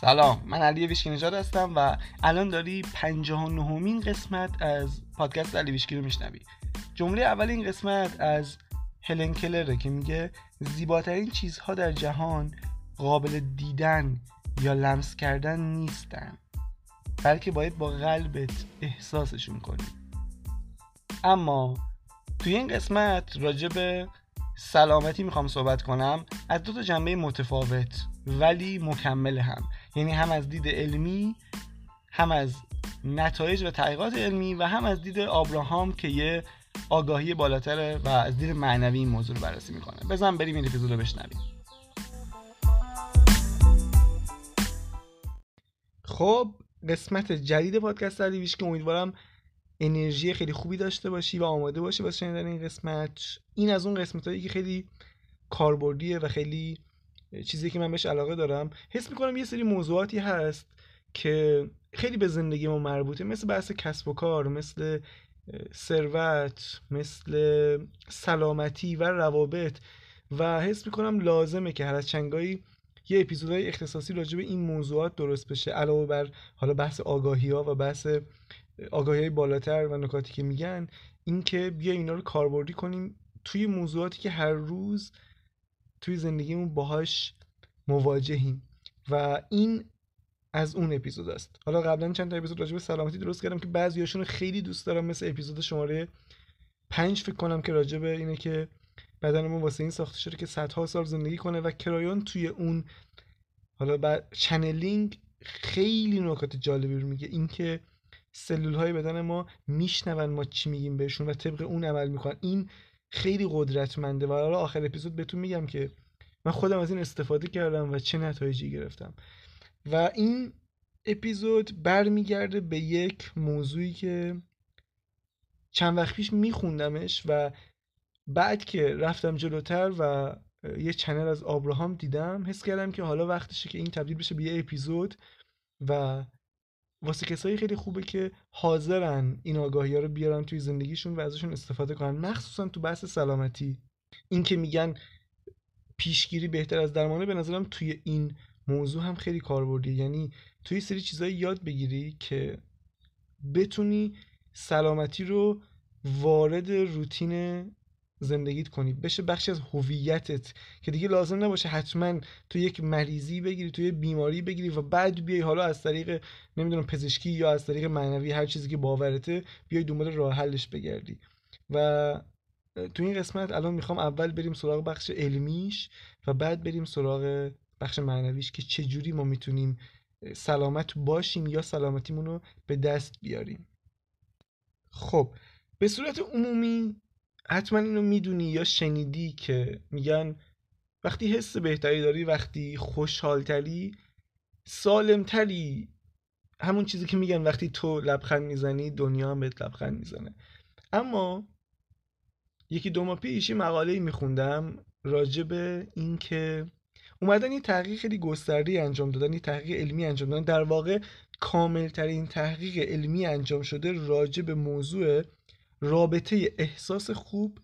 سلام من علی ویشکی نژاد هستم و الان داری 59 مین قسمت از پادکست علی ویشکی رو میشنوی. جمله اول این قسمت از هلن کلره که میگه زیباترین چیزها در جهان قابل دیدن یا لمس کردن نیستن بلکه باید با قلبت احساسشون کنی. اما توی این قسمت راجع به سلامتی می‌خوام صحبت کنم از دو تا جنبه متفاوت ولی مکمل هم. یعنی هم از دید علمی هم از نتایج و تحقیقات علمی و هم از دید آبراهام که یه آگاهی بالاتره و از دید معنوی این موضوع رو بررسی می‌کنه. بزن بریم این اپیزود رو بشنویم. خب قسمت جدید پادکست علی که امیدوارم انرژی خیلی خوبی داشته باشی و آماده باشی واسه شنیدن این قسمت. این از اون قسمت هایی که خیلی کاربردیه و خیلی چیزی که من بهش علاقه دارم حس می‌کنم یه سری موضوعاتی هست که خیلی به زندگی ما مربوطه. مثل بحث کسب و کار مثل ثروت مثل سلامتی و روابط. و حس می‌کنم لازمه که هر از چنگایی یه اپیزودهای اختصاصی راجع به این موضوعات درست بشه. علاوه بر حالا بحث آگاهی ها و بحث آگاهی های بالاتر و نکاتی که میگن اینکه بیا اینا رو کاربردی کنیم توی موضوعاتی که هر روز توی زندگیمون باهاش مواجهیم و این از اون اپیزود است. حالا قبلا چند تا اپیزود راجع به سلامتی درست کردم که بعضیاشون خیلی دوست دارم مثل اپیزود شماره پنج فکر کنم که راجع به اینه که بدنمون واسه این ساخته شده که صدها سال زندگی کنه و کرایون توی اون حالا بعد چنلینگ خیلی نکات جالبی رو میگه. اینکه سلول های بدن ما میشنون ما چی میگیم بهشون و طبق اون عمل می‌کنن. این خیلی قدرتمنده و حالا آخر اپیزود بهتون میگم که من خودم از این استفاده کردم و چه نتایجی گرفتم. و این اپیزود برمیگرده به یک موضوعی که چند وقت پیش میخوندمش و بعد که رفتم جلوتر و یه چنل از آبراهام دیدم حس کردم که حالا وقتشه که این تبدیل بشه به یه اپیزود و واسه کسایی خیلی خوبه که حاضرن این آگاهی ها رو بیارن توی زندگیشون و ازشون استفاده کنن. مخصوصا تو بحث سلامتی. این که میگن پیشگیری بهتر از درمانه به نظرم توی این موضوع هم خیلی کاربردی یعنی توی سری چیزایی یاد بگیری که بتونی سلامتی رو وارد روتین زندگیت کنی. بشه بخشی از هویتت که دیگه لازم نباشه حتما تو یک مریضی بگیری تو یه بیماری بگیری و بعد بیای حالا از طریق نمی‌دونم پزشکی یا از طریق معنوی هر چیزی که باورته بیای دنبال راه حلش بگردی. و تو این قسمت الان می‌خوام اول بریم سراغ بخش علمیش و بعد بریم سراغ بخش معنویش که چجوری ما می‌تونیم سلامت باشیم یا سلامتیمون رو به دست بیاریم. خب به صورت عمومی حتما اینو می‌دونی یا شنیدی که میگن وقتی حس بهتری داری وقتی خوشحالتری سالمتری. همون چیزی که میگن وقتی تو لبخند می‌زنی دنیا هم بهت لبخند می‌زنه. اما یکی دو ماه پیش مقاله میخوندم راجع به اینکه اومدن یه تحقیق خیلی گسترده انجام دادن یه تحقیق علمی انجام دادن. در واقع کاملترین تحقیق علمی انجام شده راجع به موضوع رابطه احساس خوب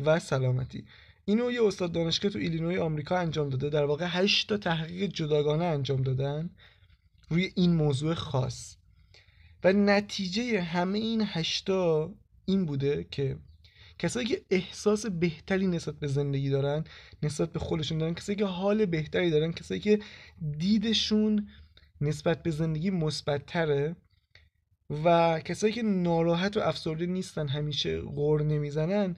و سلامتی. اینو یه استاد دانشگاه تو ایلینوی آمریکا انجام داده. در واقع 8 تا تحقیق جداگانه انجام دادن روی این موضوع خاص. و نتیجه همه این هشتا این بوده که کسایی که احساس بهتری نسبت به زندگی دارن نسبت به خودشون دارن کسایی که حال بهتری دارن کسایی که دیدشون نسبت به زندگی مثبتتره و کسایی که ناراحت و افسرده نیستن همیشه غور نمی‌زنن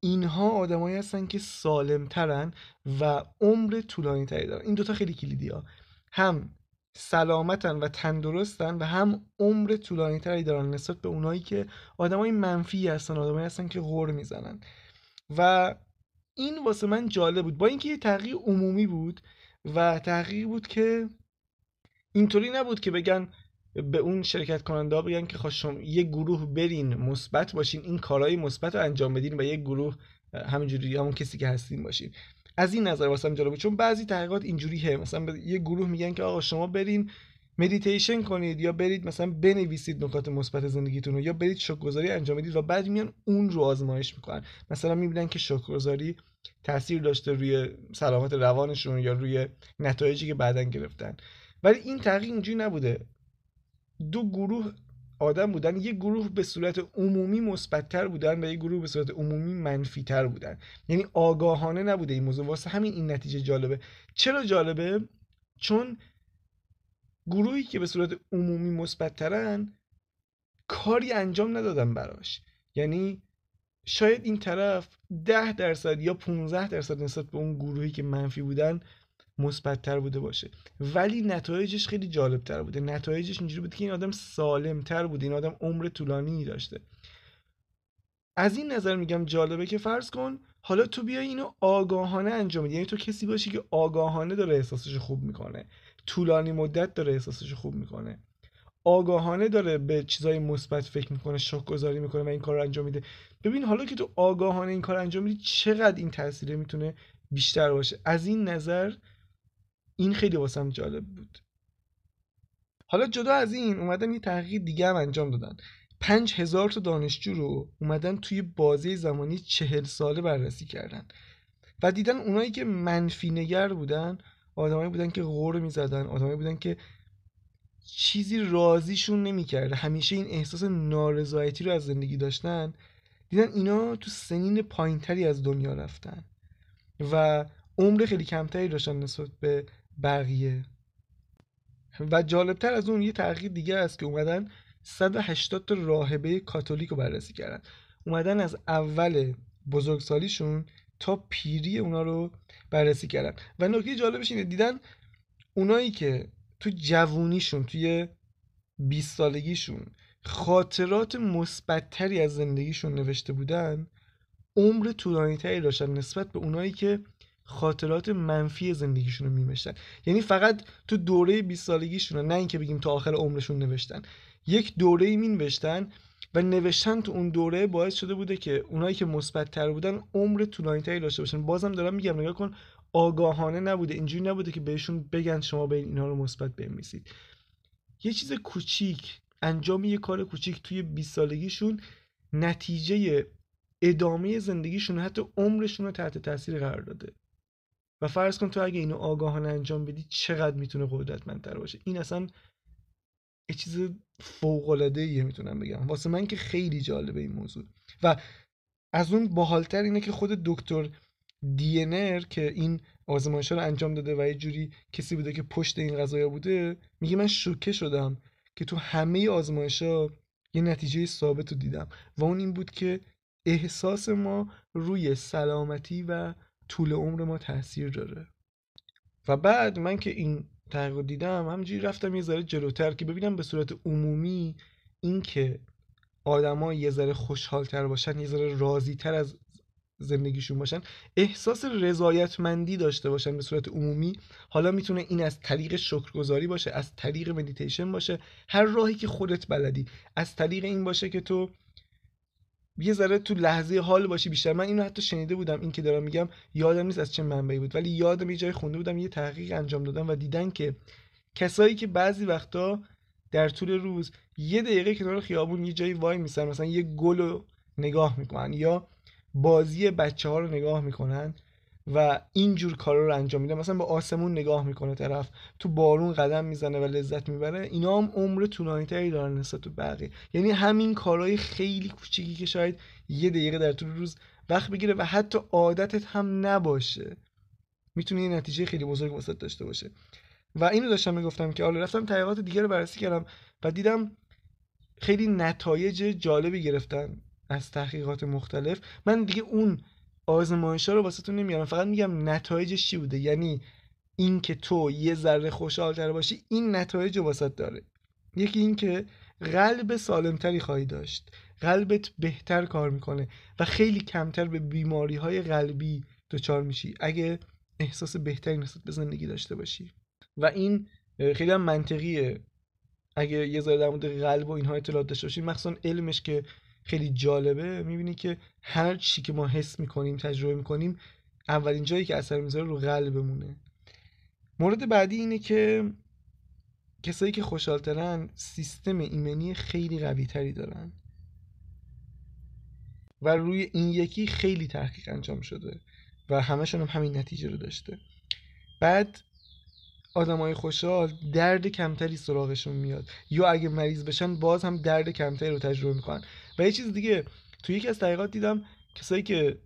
اینها آدمایی هستن که سالمترن و عمر طولانی تری دارن. این دوتا خیلی کلیدی ها. هم سلامتن و تندرستن و هم عمر طولانی تری دارن نسبت به اونایی که آدمای منفی هستن آدمایی هستن که غور می‌زنن. و این واسه من جالب بود. با اینکه یه تحقیق عمومی بود و تحقیق بود که اینطوری نبود که بگن به اون شرکت کننده ها بگن که خوش یه گروه برین مثبت باشین این کارهای مثبت رو انجام بدین و یه گروه همینجوری همون کسی که هستین باشین. از این نظر واسم جالبه چون بعضی تحقیقات اینجوریه مثلا یه گروه میگن که آقا شما برین مدیتیشن کنید یا برید مثلا بنویسید نکات مثبت زندگیتون رو یا برید شکرگزاری انجام بدید و بعد میان اون رو آزمایش می‌کنن. مثلا می‌بینن که شکرگزاری تاثیر داشته روی سلامت روانشون یا روی نتایجی که بعدا گرفتن. ولی این تغییر اینجوری نبوده. دو گروه آدم بودن. یه گروه به صورت عمومی مثبتتر بودن و یه گروه به صورت عمومی منفیتر بودن. یعنی آگاهانه نبوده این موضوع. واسه همین این نتیجه جالبه. چرا جالبه؟ چون گروهی که به صورت عمومی مثبتترن کاری انجام ندادن براش. یعنی شاید این طرف ده درصد یا 15 درصد نسبت به اون گروهی که منفی بودن مثبتتر بوده باشه. ولی نتایجش خیلی جالب تر بوده. نتایجش اینجوری بوده که این آدم سالم تر بوده این آدم عمر طولانی داشته. از این نظر میگم جالبه که فرض کن حالا تو بیای اینو آگاهانه انجام بدی. یعنی تو کسی باشی که آگاهانه داره احساسش خوب می‌کنه. طولانی مدت داره احساسش خوب می‌کنه. آگاهانه داره به چیزای مثبت فکر می‌کنه شک گذاری می‌کنه و این کار رو انجام میده. ببین حالا که تو آگاهانه این کار انجام میدی چقدر این تاثیره می‌تونه بیشتر باشه؟ از این نظر این خیلی واسم جالب بود. حالا جدا از این اومدن یه تحقیق دیگه هم انجام دادن. پنج هزار تا دانشجو رو اومدن توی بازی زمانی چهل ساله بررسی کردن. و دیدن اونایی که منفی نگر بودن آدمایی بودن که غور می‌زدن آدمایی بودن که چیزی راضیشون نمی‌کرده همیشه این احساس نارضایتی رو از زندگی داشتن. دیدن اینا تو سنین پایینتری از دنیا رفتن. و عمر خیلی کمتری داشتن نسبت به بقیه. و جالبتر از اون یه تحقیق دیگه است که اومدن 180 تا راهبه کاتولیک رو بررسی کردن. اومدن از اول بزرگسالیشون تا پیری اونا رو بررسی کردن. و نکته جالبش اینه دیدن اونایی که تو جوونیشون توی 20 سالگیشون خاطرات مثبتتری از زندگیشون نوشته بودن عمر طولانی تری داشتن نسبت به اونایی که خاطرات منفی زندگیشون رو میمشتن یعنی فقط تو دوره 20 سالگیشون نه اینکه بگیم تا آخر عمرشون نوشتن. یک دوره می نوشتن و نوشتن تو اون دوره باعث شده بوده که اونایی که مثبت تر بودن عمر طولانی تری داشته باشن. بازم دارم میگم نگاه کن آگاهانه نبوده. اینجوری نبوده که بهشون بگن شما به اینها رو مثبت بنویسید. یه چیز کوچیک انجام یه کار کوچیک توی 20 سالگیشون نتیجه ادامه زندگیشون حتی عمرشون رو تحت تاثیر قرار داده. و فرض کن تو اگه اینو آگاهانه انجام بدی چقدر می‌تونه قدرتمندتر باشه؟ این اصلا یه چیز فوق العاده ایه می‌تونم بگم. واسه من که خیلی جالبه این موضوع. و از اون باحالتر اینه که خود دکتر دینر که این آزمایش رو انجام داده و یه جوری کسی بوده که پشت این قضايا بوده میگه من شوکه شدم که تو همه آزمایش ها یه نتیجه ثابت رو دیدم. و اون این بود که احساس ما روی سلامتی و طول عمر ما تاثیر داره. و بعد من که این تحقیق دیدم همینجوری رفتم یه ذره جلوتر که ببینم به صورت عمومی این که آدما یه ذره خوشحالتر باشن یه ذره راضیتر از زندگیشون باشن احساس رضایتمندی داشته باشن به صورت عمومی. حالا می‌تونه این از طریق شکرگزاری باشه از طریق مدیتیشن باشه. هر راهی که خودت بلدی از طریق این باشه که تو یه ذره تو لحظه حال باشی بیشتر. من اینو حتی شنیده بودم این که دارم میگم یادم نیست از چه منبعی بود ولی یادم یه جای خونده بودم یه تحقیق انجام دادم و دیدن که کسایی که بعضی وقتا در طول روز یه دقیقه کنار خیابون یه جایی وای میسن مثلا یه گل رو نگاه می‌کنن یا بازی بچه ها رو نگاه می‌کنن. و اینجور کارا رو انجام میده. مثلا به آسمون نگاه می‌کنه طرف تو بارون قدم می‌زنه و لذت می‌بره. اینا هم عمر طولانی تری دارن نسبت به بقیه. یعنی همین کارهای خیلی کوچیکی که شاید یه دقیقه در طول روز وقت بگیره و حتی عادتت هم نباشه. می‌تونه یه نتیجه خیلی بزرگ واسه داشته باشه. و اینو داشتم می‌گفتم که حالا رفتم تحقیقات دیگه رو بررسی کردم و دیدم خیلی نتایج جالبی گرفتن از تحقیقات مختلف. من دیگه اون آزمایش ها رو واسه تو نمیارم. فقط میگم نتایجش چی بوده؟ یعنی اینکه تو یه ذره خوشحالتر باشی این نتایج واسط داره. یکی اینکه قلب سالمتری خواهی داشت. قلبت بهتر کار می‌کنه و خیلی کمتر به بیماری های قلبی دچار میشی. اگه احساس بهتری نسبت به زندگی داشته باشی. و این خیلی هم منطقیه. اگه یه ذره در مورد قلب و اینها اطلاعات داشته باشی مخصوصا علمش که خیلی جالبه می‌بینی که هر چی که ما حس می‌کنیم تجربه می‌کنیم اولین جایی که اثر می‌ذاره رو قلبمونه. مورد بعدی اینه که کسایی که خوشحالترن سیستم ایمنی خیلی قوی تری دارن. و روی این یکی خیلی تحقیق انجام شده و همشون هم همین نتیجه رو داشته. بعد آدمای خوشحال درد کمتری سراغشون میاد. یا اگه مریض بشن باز هم درد کمتری رو تجربه می‌کنن. و یه چیز دیگه تو یکی از تحقیقات دیدم کسایی که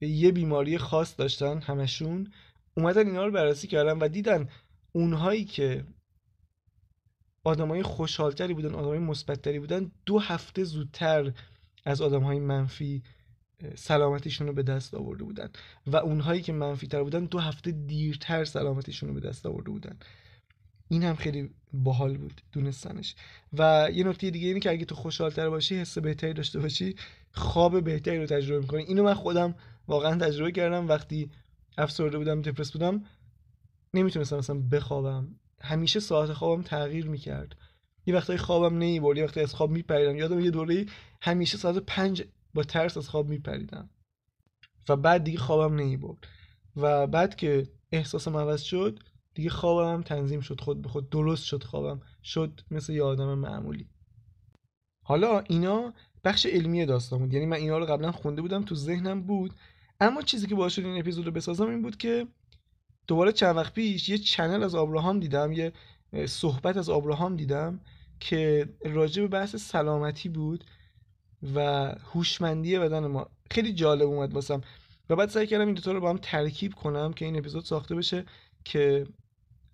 یه بیماری خاص داشتن همشون اومدن اینا رو بررسی کردن و دیدن اونهایی که آدمای خوشحالتری بودن آدمای مثبتتری بودن دو هفته زودتر از آدمهای منفی سلامتیشون رو به دست آورده بودن و اونهایی که منفی تر بودن دو هفته دیرتر سلامتیشون رو به دست آورده بودن. این هم خیلی باحال بود دونستنش. و یه نکته دیگه اینه که اگه تو خوشحالتر باشی حس بهتری داشته باشی خواب بهتری رو تجربه می‌کنی. اینو من خودم واقعا تجربه کردم. وقتی افسرده بودم دپرس بودم نمی‌تونستم مثلا بخوابم. همیشه ساعت خوابم تغییر می‌کرد. یه وقتای خوابم نمی‌برد یه وقتی از خواب میپریدم. یادم یه دوره همیشه ساعت پنج با ترس از خواب میپریدم. و بعد دیگه خوابم نمی‌برد و بعد که احساسم عوض شد دیگه خوابم تنظیم شد خود به خود درست شد خوابم. شد مثل یه آدم معمولی. حالا اینا بخش علمی داستان بود. یعنی من اینا رو قبلا خونده بودم تو ذهنم بود. اما چیزی که باعث شد این اپیزود رو بسازم این بود که دوباره چند وقت پیش یه چنل از آبراهام دیدم یه صحبت از آبراهام دیدم که راجع به بحث سلامتی بود و هوشمندی بدن ما. خیلی جالب اومد واسم. و بعد سعی کردم این دوتا رو با هم ترکیب کنم که این اپیزود ساخته بشه که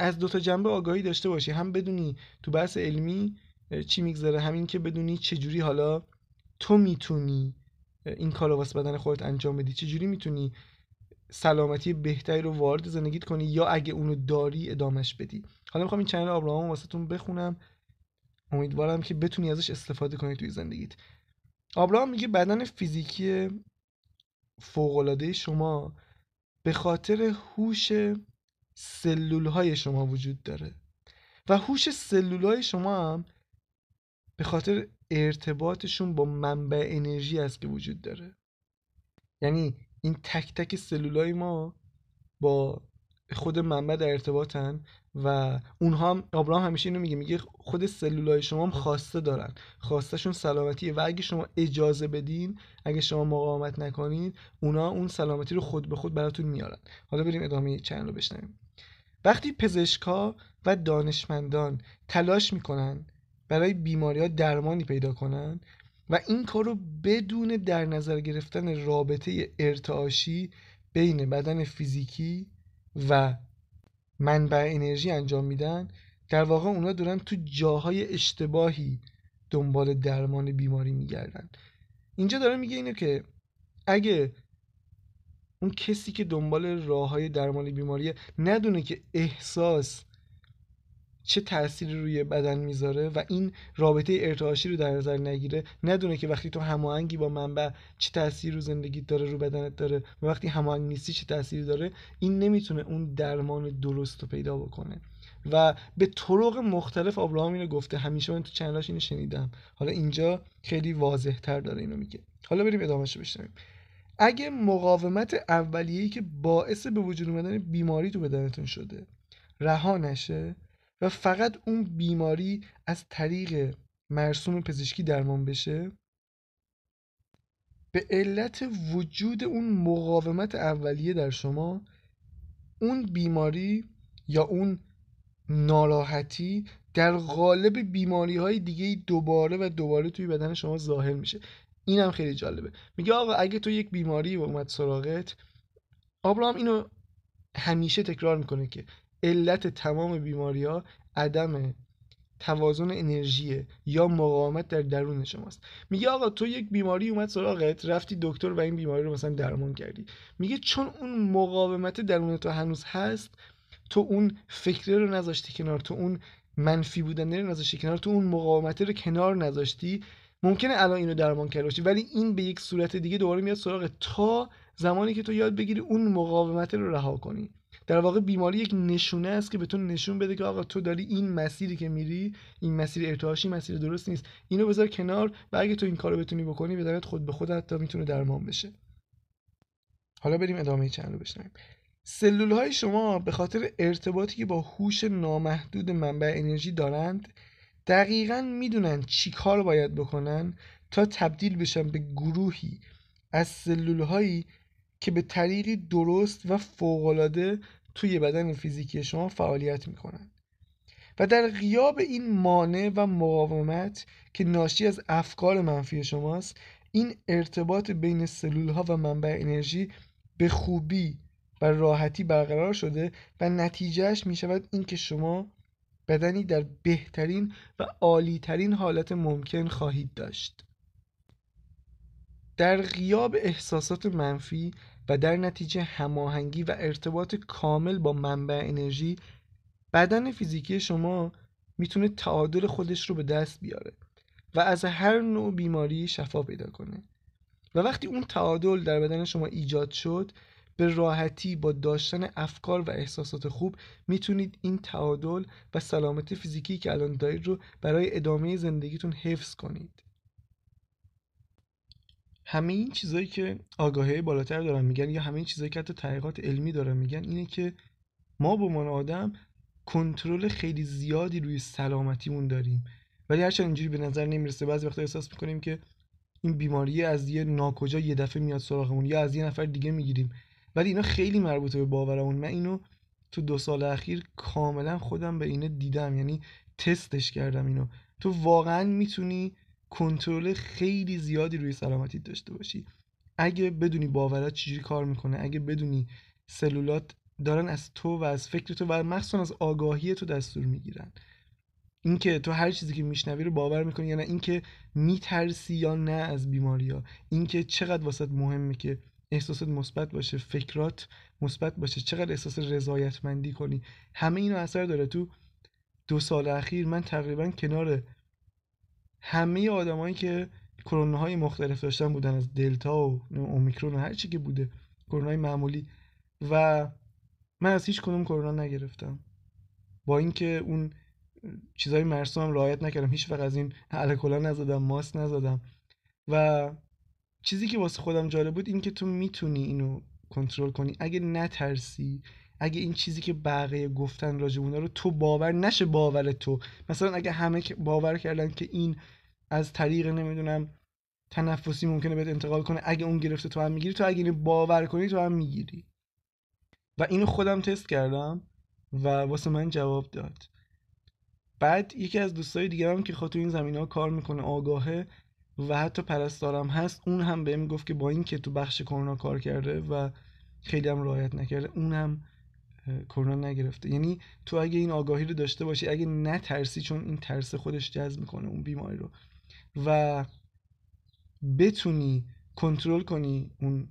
از دوتا جنبه آگاهی داشته باشی. هم بدونی تو بحث علمی چی میگذره. همین که بدونی چجوری حالا تو می‌تونی این کار رو واسه بدن خودت انجام بدی. چجوری می‌تونی سلامتی بهتری رو وارد زندگیت کنی یا اگه اونو داری ادامش بدی. حالا می‌خوام این چنل آبراهام واسه تون بخونم. امیدوارم که بتونی ازش استفاده کنی توی زندگیت. آبراهام میگه بدن فیزیکی فوقالعاده شما به خاطر هوش سلول های شما وجود داره. و هوش سلول های شما هم به خاطر ارتباطشون با منبع انرژی است که وجود داره. یعنی این تک تک سلولای ما با خود منبع در ارتباطن و اونها هم آبراهام همیشه اینو میگه میگه خود سلولای شما هم خواسته دارن. خواستشون سلامتیه و اگه شما اجازه بدین اگه شما مقاومت نکنید اونا اون سلامتی رو خود به خود براتون میارن. حالا بریم ادامه چند رو بشنویم. وقتی پزشکا و دانشمندان تلاش می‌کنن برای بیماری ها درمانی پیدا کنن و این کار رو بدون در نظر گرفتن رابطه ارتعاشی بین بدن فیزیکی و منبع انرژی انجام میدن در واقع اونا دارن تو جاهای اشتباهی دنبال درمان بیماری میگردن. اینجا داره میگه اینه که اگه اون کسی که دنبال راه های درمان بیماری ندونه که احساس چه تأثیری روی بدن می‌ذاره و این رابطه ارتعاشی رو در نظر نگیره ندونه که وقتی تو هماهنگی با منبع چه تأثیری رو زندگیت داره رو بدنت داره و وقتی هماهنگ نیستی چه تأثیری داره این نمی‌تونه اون درمان درست رو پیدا بکنه. و به طرق مختلف ابراهام اینو گفته همیشه من تو چنلاش اینو شنیدم. حالا اینجا خیلی واضح تر داره اینو میگه. حالا بریم ادامهش رو بشنویم. اگه مقاومت اولیه‌ای که باعث به وجود اومدن بیماری تو بدنتون شده رها نشه و فقط اون بیماری از طریق مرسوم پزشکی درمان بشه به علت وجود اون مقاومت اولیه در شما اون بیماری یا اون ناراحتی در قالب بیماری های دیگه دوباره و دوباره توی بدن شما ظاهر میشه. این هم خیلی جالبه. میگه آقا اگه تو یک بیماری اومد سراغت آبراهام اینو همیشه تکرار می‌کنه که علت تمام بیماری ها عدم توازن انرژی یا مقاومت در درون شماست. میگه آقا تو یک بیماری اومد سراغت رفتی دکتر و این بیماری رو مثلا درمان کردی. میگه چون اون مقاومت درون تو هنوز هست تو اون فکره رو نذاشتی کنار تو اون منفی بودن رو نذاشتی کنار تو اون مقاومت رو کنار نذاشتی ممکنه الان اینو درمان کرده باشی ولی این به یک صورت دیگه دوباره میاد سراغ تا زمانی که تو یاد بگیری اون مقاومت رو رها کنی. در واقع بیماری یک نشونه است که به تو نشون بده که آقا تو داری این مسیری که میری این مسیر ارتعاشی مسیر درست نیست. اینو بذار کنار و اگه تو این کارو بتونی بکنی بدنت خود به خود حتی می‌تونه درمان بشه. حالا بریم ادامه چند رو بشنویم. سلول های شما به خاطر ارتباطی که با هوش نامحدود منبع انرژی دارند دقیقا می‌دونن چی کار باید بکنن تا تبدیل بشن به گروهی از سلول هایی که به طریقی درست و فوقالعاده توی بدن فیزیکی شما فعالیت می‌کنن. و در غیاب این مانع و مقاومت که ناشی از افکار منفی شماست این ارتباط بین سلول ها و منبع انرژی به خوبی و راحتی برقرار شده و نتیجهش می شود اینکه شما بدنی در بهترین و عالیترین حالت ممکن خواهید داشت. در غیاب احساسات منفی و در نتیجه هماهنگی و ارتباط کامل با منبع انرژی بدن فیزیکی شما می‌تونه تعادل خودش رو به دست بیاره و از هر نوع بیماری شفا پیدا کنه. و وقتی اون تعادل در بدن شما ایجاد شد به راحتی با داشتن افکار و احساسات خوب می‌تونید این تعادل و سلامت فیزیکی که الان دارید رو برای ادامه زندگیتون حفظ کنید. همه این چیزایی که آگاهی بالاتر دارن میگن یا همه این چیزایی که حتی تحقیقات علمی دارن میگن اینه که ما به عنوان آدم کنترل خیلی زیادی روی سلامتیمون داریم. ولی هرچند اینجوری به نظر نمی‌رسه بعضی وقتا احساس می‌کنیم که این بیماری از یه ناکجا یه دفعه میاد سراغمون یا از یه نفر دیگه می‌گیریم. ولی اینا خیلی مربوطه به باورمون. من اینو تو دو سال اخیر کاملا خودم به اینه دیدم. یعنی تستش کردم اینو. تو واقعا می‌تونی کنترل خیلی زیادی روی سلامتی داشته باشی. اگه بدونی باورات چجوری کار می‌کنه اگه بدونی سلولات دارن از تو و از فکر تو و مخصوصا از آگاهی تو دستور می‌گیرن. اینکه تو هر چیزی که میشنوی رو باور می‌کنی یا نه اینکه میترسی یا نه از بیماری ها اینکه چقدر واسط مهمه که احساسات مثبت باشه فکرات مثبت باشه. چقدر احساس رضایتمندی کنی؟ همه اینو اثر داره. تو دو سال اخیر من تقریبا کنار همه آدمایی که کرونا های مختلف داشتن بودن از دلتا و اومیکرون و هر چی که بوده کرونا معمولی. و من از هیچ کدوم کرونا نگرفتم. با اینکه اون چیزای مرسوم رعایت نکردم. هیچ وقت از این الکلا نزدم ماست نزدم. و چیزی که واسه خودم جالب بود این که تو می‌تونی اینو کنترل کنی. اگه نترسی اگه این چیزی که بقیه گفتن راجع رو تو باور نشه باور تو. مثلا اگه همه باور کردن که این از طریق نمی‌دونم تنفسی ممکنه بهت انتقال کنه اگه اون گرفته تو هم می‌گیری تو اگه اینو باور کنی تو هم می‌گیری. و اینو خودم تست کردم و واسه من جواب داد. بعد یکی از دوستای دیگه که خود تو این زمین ها کار می‌کنه آگاهه و حتی پرستارم هست اون هم بهم گفت که با اینکه تو بخش کرونا کار کرده و خیلی هم رعایت نکرده اون هم کرونا نگرفته. یعنی تو اگه این آگاهی رو داشته باشی اگه نترسی چون این ترس خودش جذب می‌کنه اون بیماری رو و بتونی کنترل کنی اون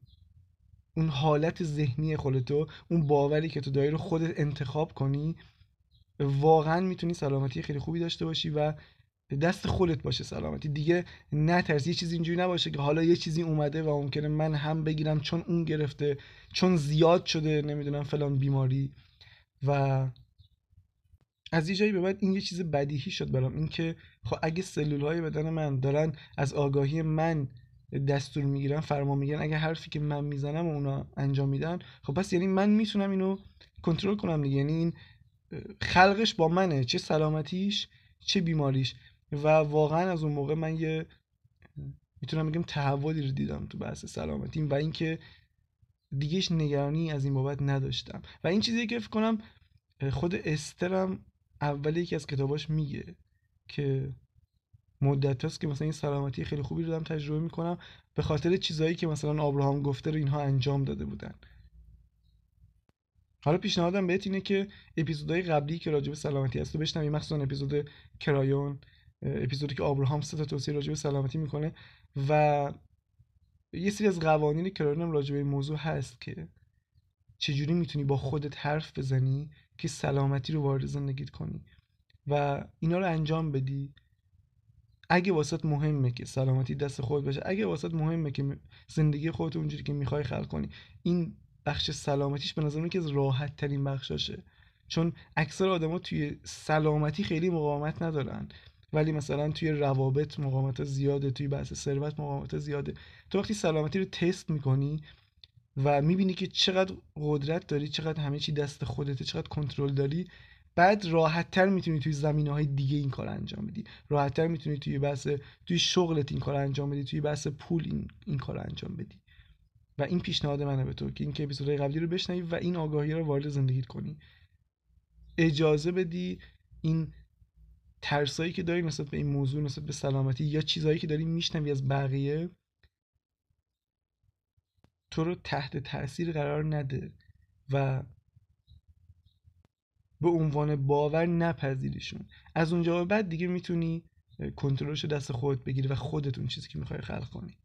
اون حالت ذهنی خودتو اون باوری که تو داری رو خودت انتخاب کنی واقعا می‌تونی سلامتی خیلی خوبی داشته باشی و دست خودت باشه سلامتی. دیگه نترس. یه چیزی اینجوری نباشه که حالا یه چیزی اومده و ممکنه من هم بگیرم چون اون گرفته چون زیاد شده نمی‌دونم فلان بیماری. و از یه جایی به بعد این یه چیز بدیهی شد برام. اینکه خب اگه سلول های بدن من دارن از آگاهی من دستور می‌گیرن فرما میگن اگه حرفی که من می‌زنم اونا انجام میدن خب پس یعنی من می‌تونم اینو کنترل کنم دیگه. یعنی این خلقش با منه. چه سلامتیش چه بیماریش. و واقعا از اون موقع من یه می‌تونم بگم تحولی رو دیدم تو بحث سلامتیم و اینکه دیگهش نگرانی از این بابت نداشتم. و این چیزی که فکر کنم خود استرم اول یکی از کتاباش میگه که مدت هست که مثلا این سلامتی خیلی خوبی رو دارم تجربه می‌کنم به خاطر چیزهایی که مثلا آبراهام گفته رو اینها انجام داده بودن. حالا پیشنهادم بهت اینه که اپیزودهای قبلی که راجع به سلامتی هست تو بشنوی. مخصوصا اپیزود کرایون. اپیزودی که آبراهام سه تا توصیه راجع به سلامتی می‌کنه و یه سری از قوانین کرایون هم راجع به این موضوع هست که چجوری می‌تونی با خودت حرف بزنی که سلامتی رو وارد زندگیت کنی و اینا رو انجام بدی. اگه واسط مهمه که سلامتی دست خود بشه اگه واسط مهمه که زندگی خودت اونجوری که می‌خوای خلق کنی. این بخش سلامتیش به نظر که از راحت ترین بخشاشه. چون اکثر آدما توی سلامتی خیلی مقاومت ندارن. ولی مثلا توی روابط مقاومت زیاده توی بحث ثروت مقاومت زیاده. تو وقتی سلامتی رو تست می‌کنی و می‌بینی که چقدر قدرت داری چقدر همه چی دست خودته چقدر کنترل داری بعد راحتتر می‌تونی توی زمینه های دیگه این کار انجام بدی. راحتتر می‌تونی توی بحث توی شغلت این کار انجام بدی توی بحث پول این, این کار انجام بدی. و این پیشنهاد منه به تو که این که اپیزودهای قبلی رو بشنوی و این آگاهی رو وارد زندگیت کنی. اجازه بدی این ترسایی که داری نسبت به این موضوع نسبت به سلامتی یا چیزهایی که داری میشنوی از بقیه تو رو تحت تاثیر قرار نده و به عنوان باور نپذیریشون. از اونجا به بعد دیگه می‌تونی کنترلش دست خودت بگیری و خودتون چیزی که می‌خوای خلق کنی.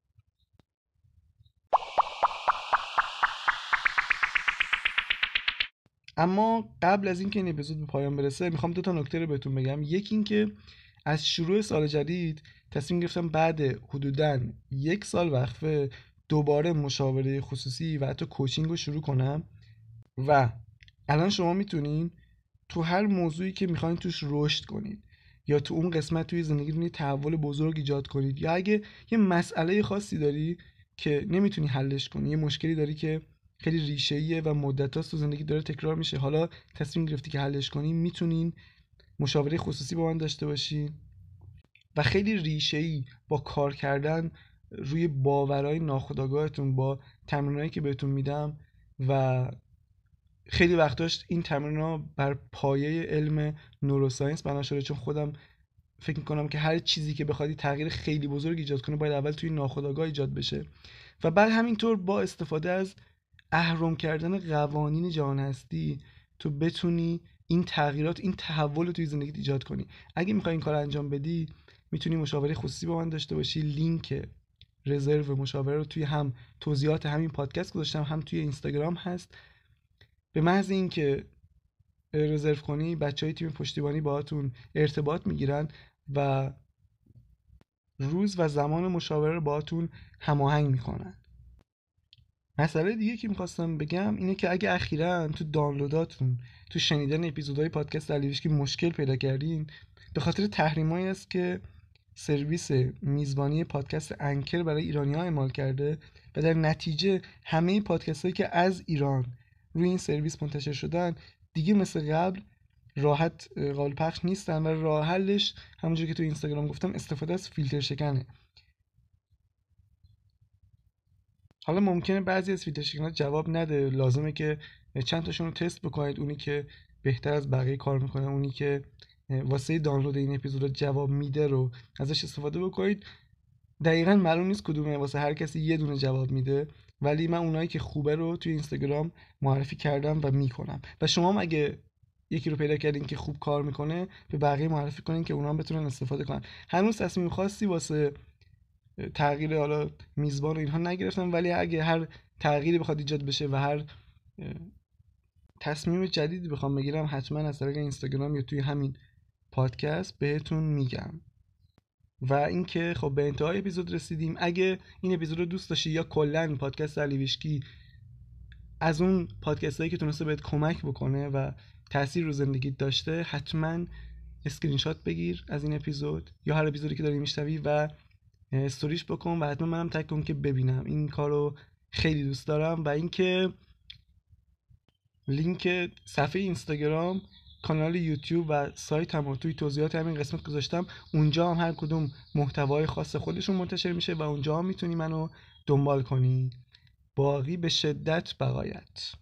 اما قبل از اینکه این اپیزود به پایان برسه می‌خوام دو تا نکته رو بهتون بگم. یکی اینکه از شروع سال جدید تصمیم گرفتم بعد حدودا یک سال وقفه دوباره مشاوره خصوصی و حتی کوچینگ رو شروع کنم. و الان شما می‌تونین تو هر موضوعی که می‌خواین توش رشد کنید یا تو اون قسمت توی زندگیتون یه تحول بزرگ ایجاد کنید. یا اگه یه مسئله خاصی داری که نمی‌تونی حلش کنی یه مشکلی داری که خیلی ریشه و مدت تو زندگی داره تکرار میشه. حالا تصمیم گرفتی که حلش کنی می‌تونین مشاوره خصوصی با من داشته باشین و خیلی ریشه با کار کردن روی باورهای ناخودآگاهتون با تمرینایی که بهتون میدم و خیلی وقتاش این تمرین ها بر پایه علم نوروساینس بنا شده. چون خودم فکر می‌کنم که هر چیزی که بخوادی تغییر خیلی بزرگ ایجاد کنه باید اول توی ناخودآگاه ایجاد بشه. و بعد همینطور با استفاده از اهرم کردن قوانین جهان هستی تو بتونی این تغییرات این تحول رو توی زندگیت ایجاد کنی. اگه می‌خوای این کار انجام بدی می‌تونی مشاوره خصوصی با من داشته باشی. لینک رزرو مشاوره رو توی هم توضیحات همین پادکست گذاشتم هم توی اینستاگرام هست. به محض اینکه رزرو کنی بچه های تیم پشتیبانی باهاتون ارتباط می‌گیرن و روز و زمان مشاوره رو باهاتون هماهنگ می‌کنن. مسئله دیگه که می‌خواستم بگم اینه که اگه اخیرا تو دانلوداتون تو شنیدن اپیزودهای پادکست که مشکل پیدا کردین به خاطر تحریمایی است که سرویس میزبانی پادکست انکر برای ایرانی ها اعمال کرده و در نتیجه همه پادکست هایی که از ایران روی این سرویس منتشر شدن دیگه مثل قبل راحت قابل پخش نیستن و راه حلش همونجور که تو اینستاگرام گفتم استفاده از فیلتر شکنه. حالا ممکنه بعضی از فیلتر جواب نده. لازمه که چند تاشون رو تست بکنید. اونی که بهتر از بقیه کار می‌کنه اونی که واسه دانلود این اپیزود جواب میده رو ازش استفاده بکنید. دقیقا معلوم نیست کدومه. واسه هر کسی یه دونه جواب میده. ولی من اونایی که خوبه رو توی اینستاگرام معرفی کردم و می‌کنم. و شما هم اگه یکی رو پیدا کردین که خوب کار می‌کنه به بقیه معرفی کنین که اونا هم بتونن استفاده کنن. هنوز تصمیم خاصی واسه تغییر حالا میزبان اینها نگرفتم ولی اگه هر تغییری بخواد ایجاد بشه و هر تصمیم جدیدی بخوام بگیرم حتما از طریق اینستاگرام یا توی همین پادکست بهتون میگم. و اینکه خب به انتهای اپیزود رسیدیم. اگه این اپیزود رو دوست داشتی یا کلا پادکست علی از اون پادکست هایی که تونسته بهت کمک بکنه و تاثیر رو زندگیت داشته حتما اسکرین شات بگیر از این اپیزود یا هر اپیزودی که داری میشنوی و استوریش بکن و حتما منم tag کن که ببینم. این کارو خیلی دوست دارم و اینکه لینک صفحه اینستاگرام کانال یوتیوب و سایت هم توی توضیحات همین قسمت گذاشتم اونجا هم هر کدوم محتوای خاص خودشون منتشر میشه و اونجا هم می‌تونی منو دنبال کنی. باقی به شدت بقایت.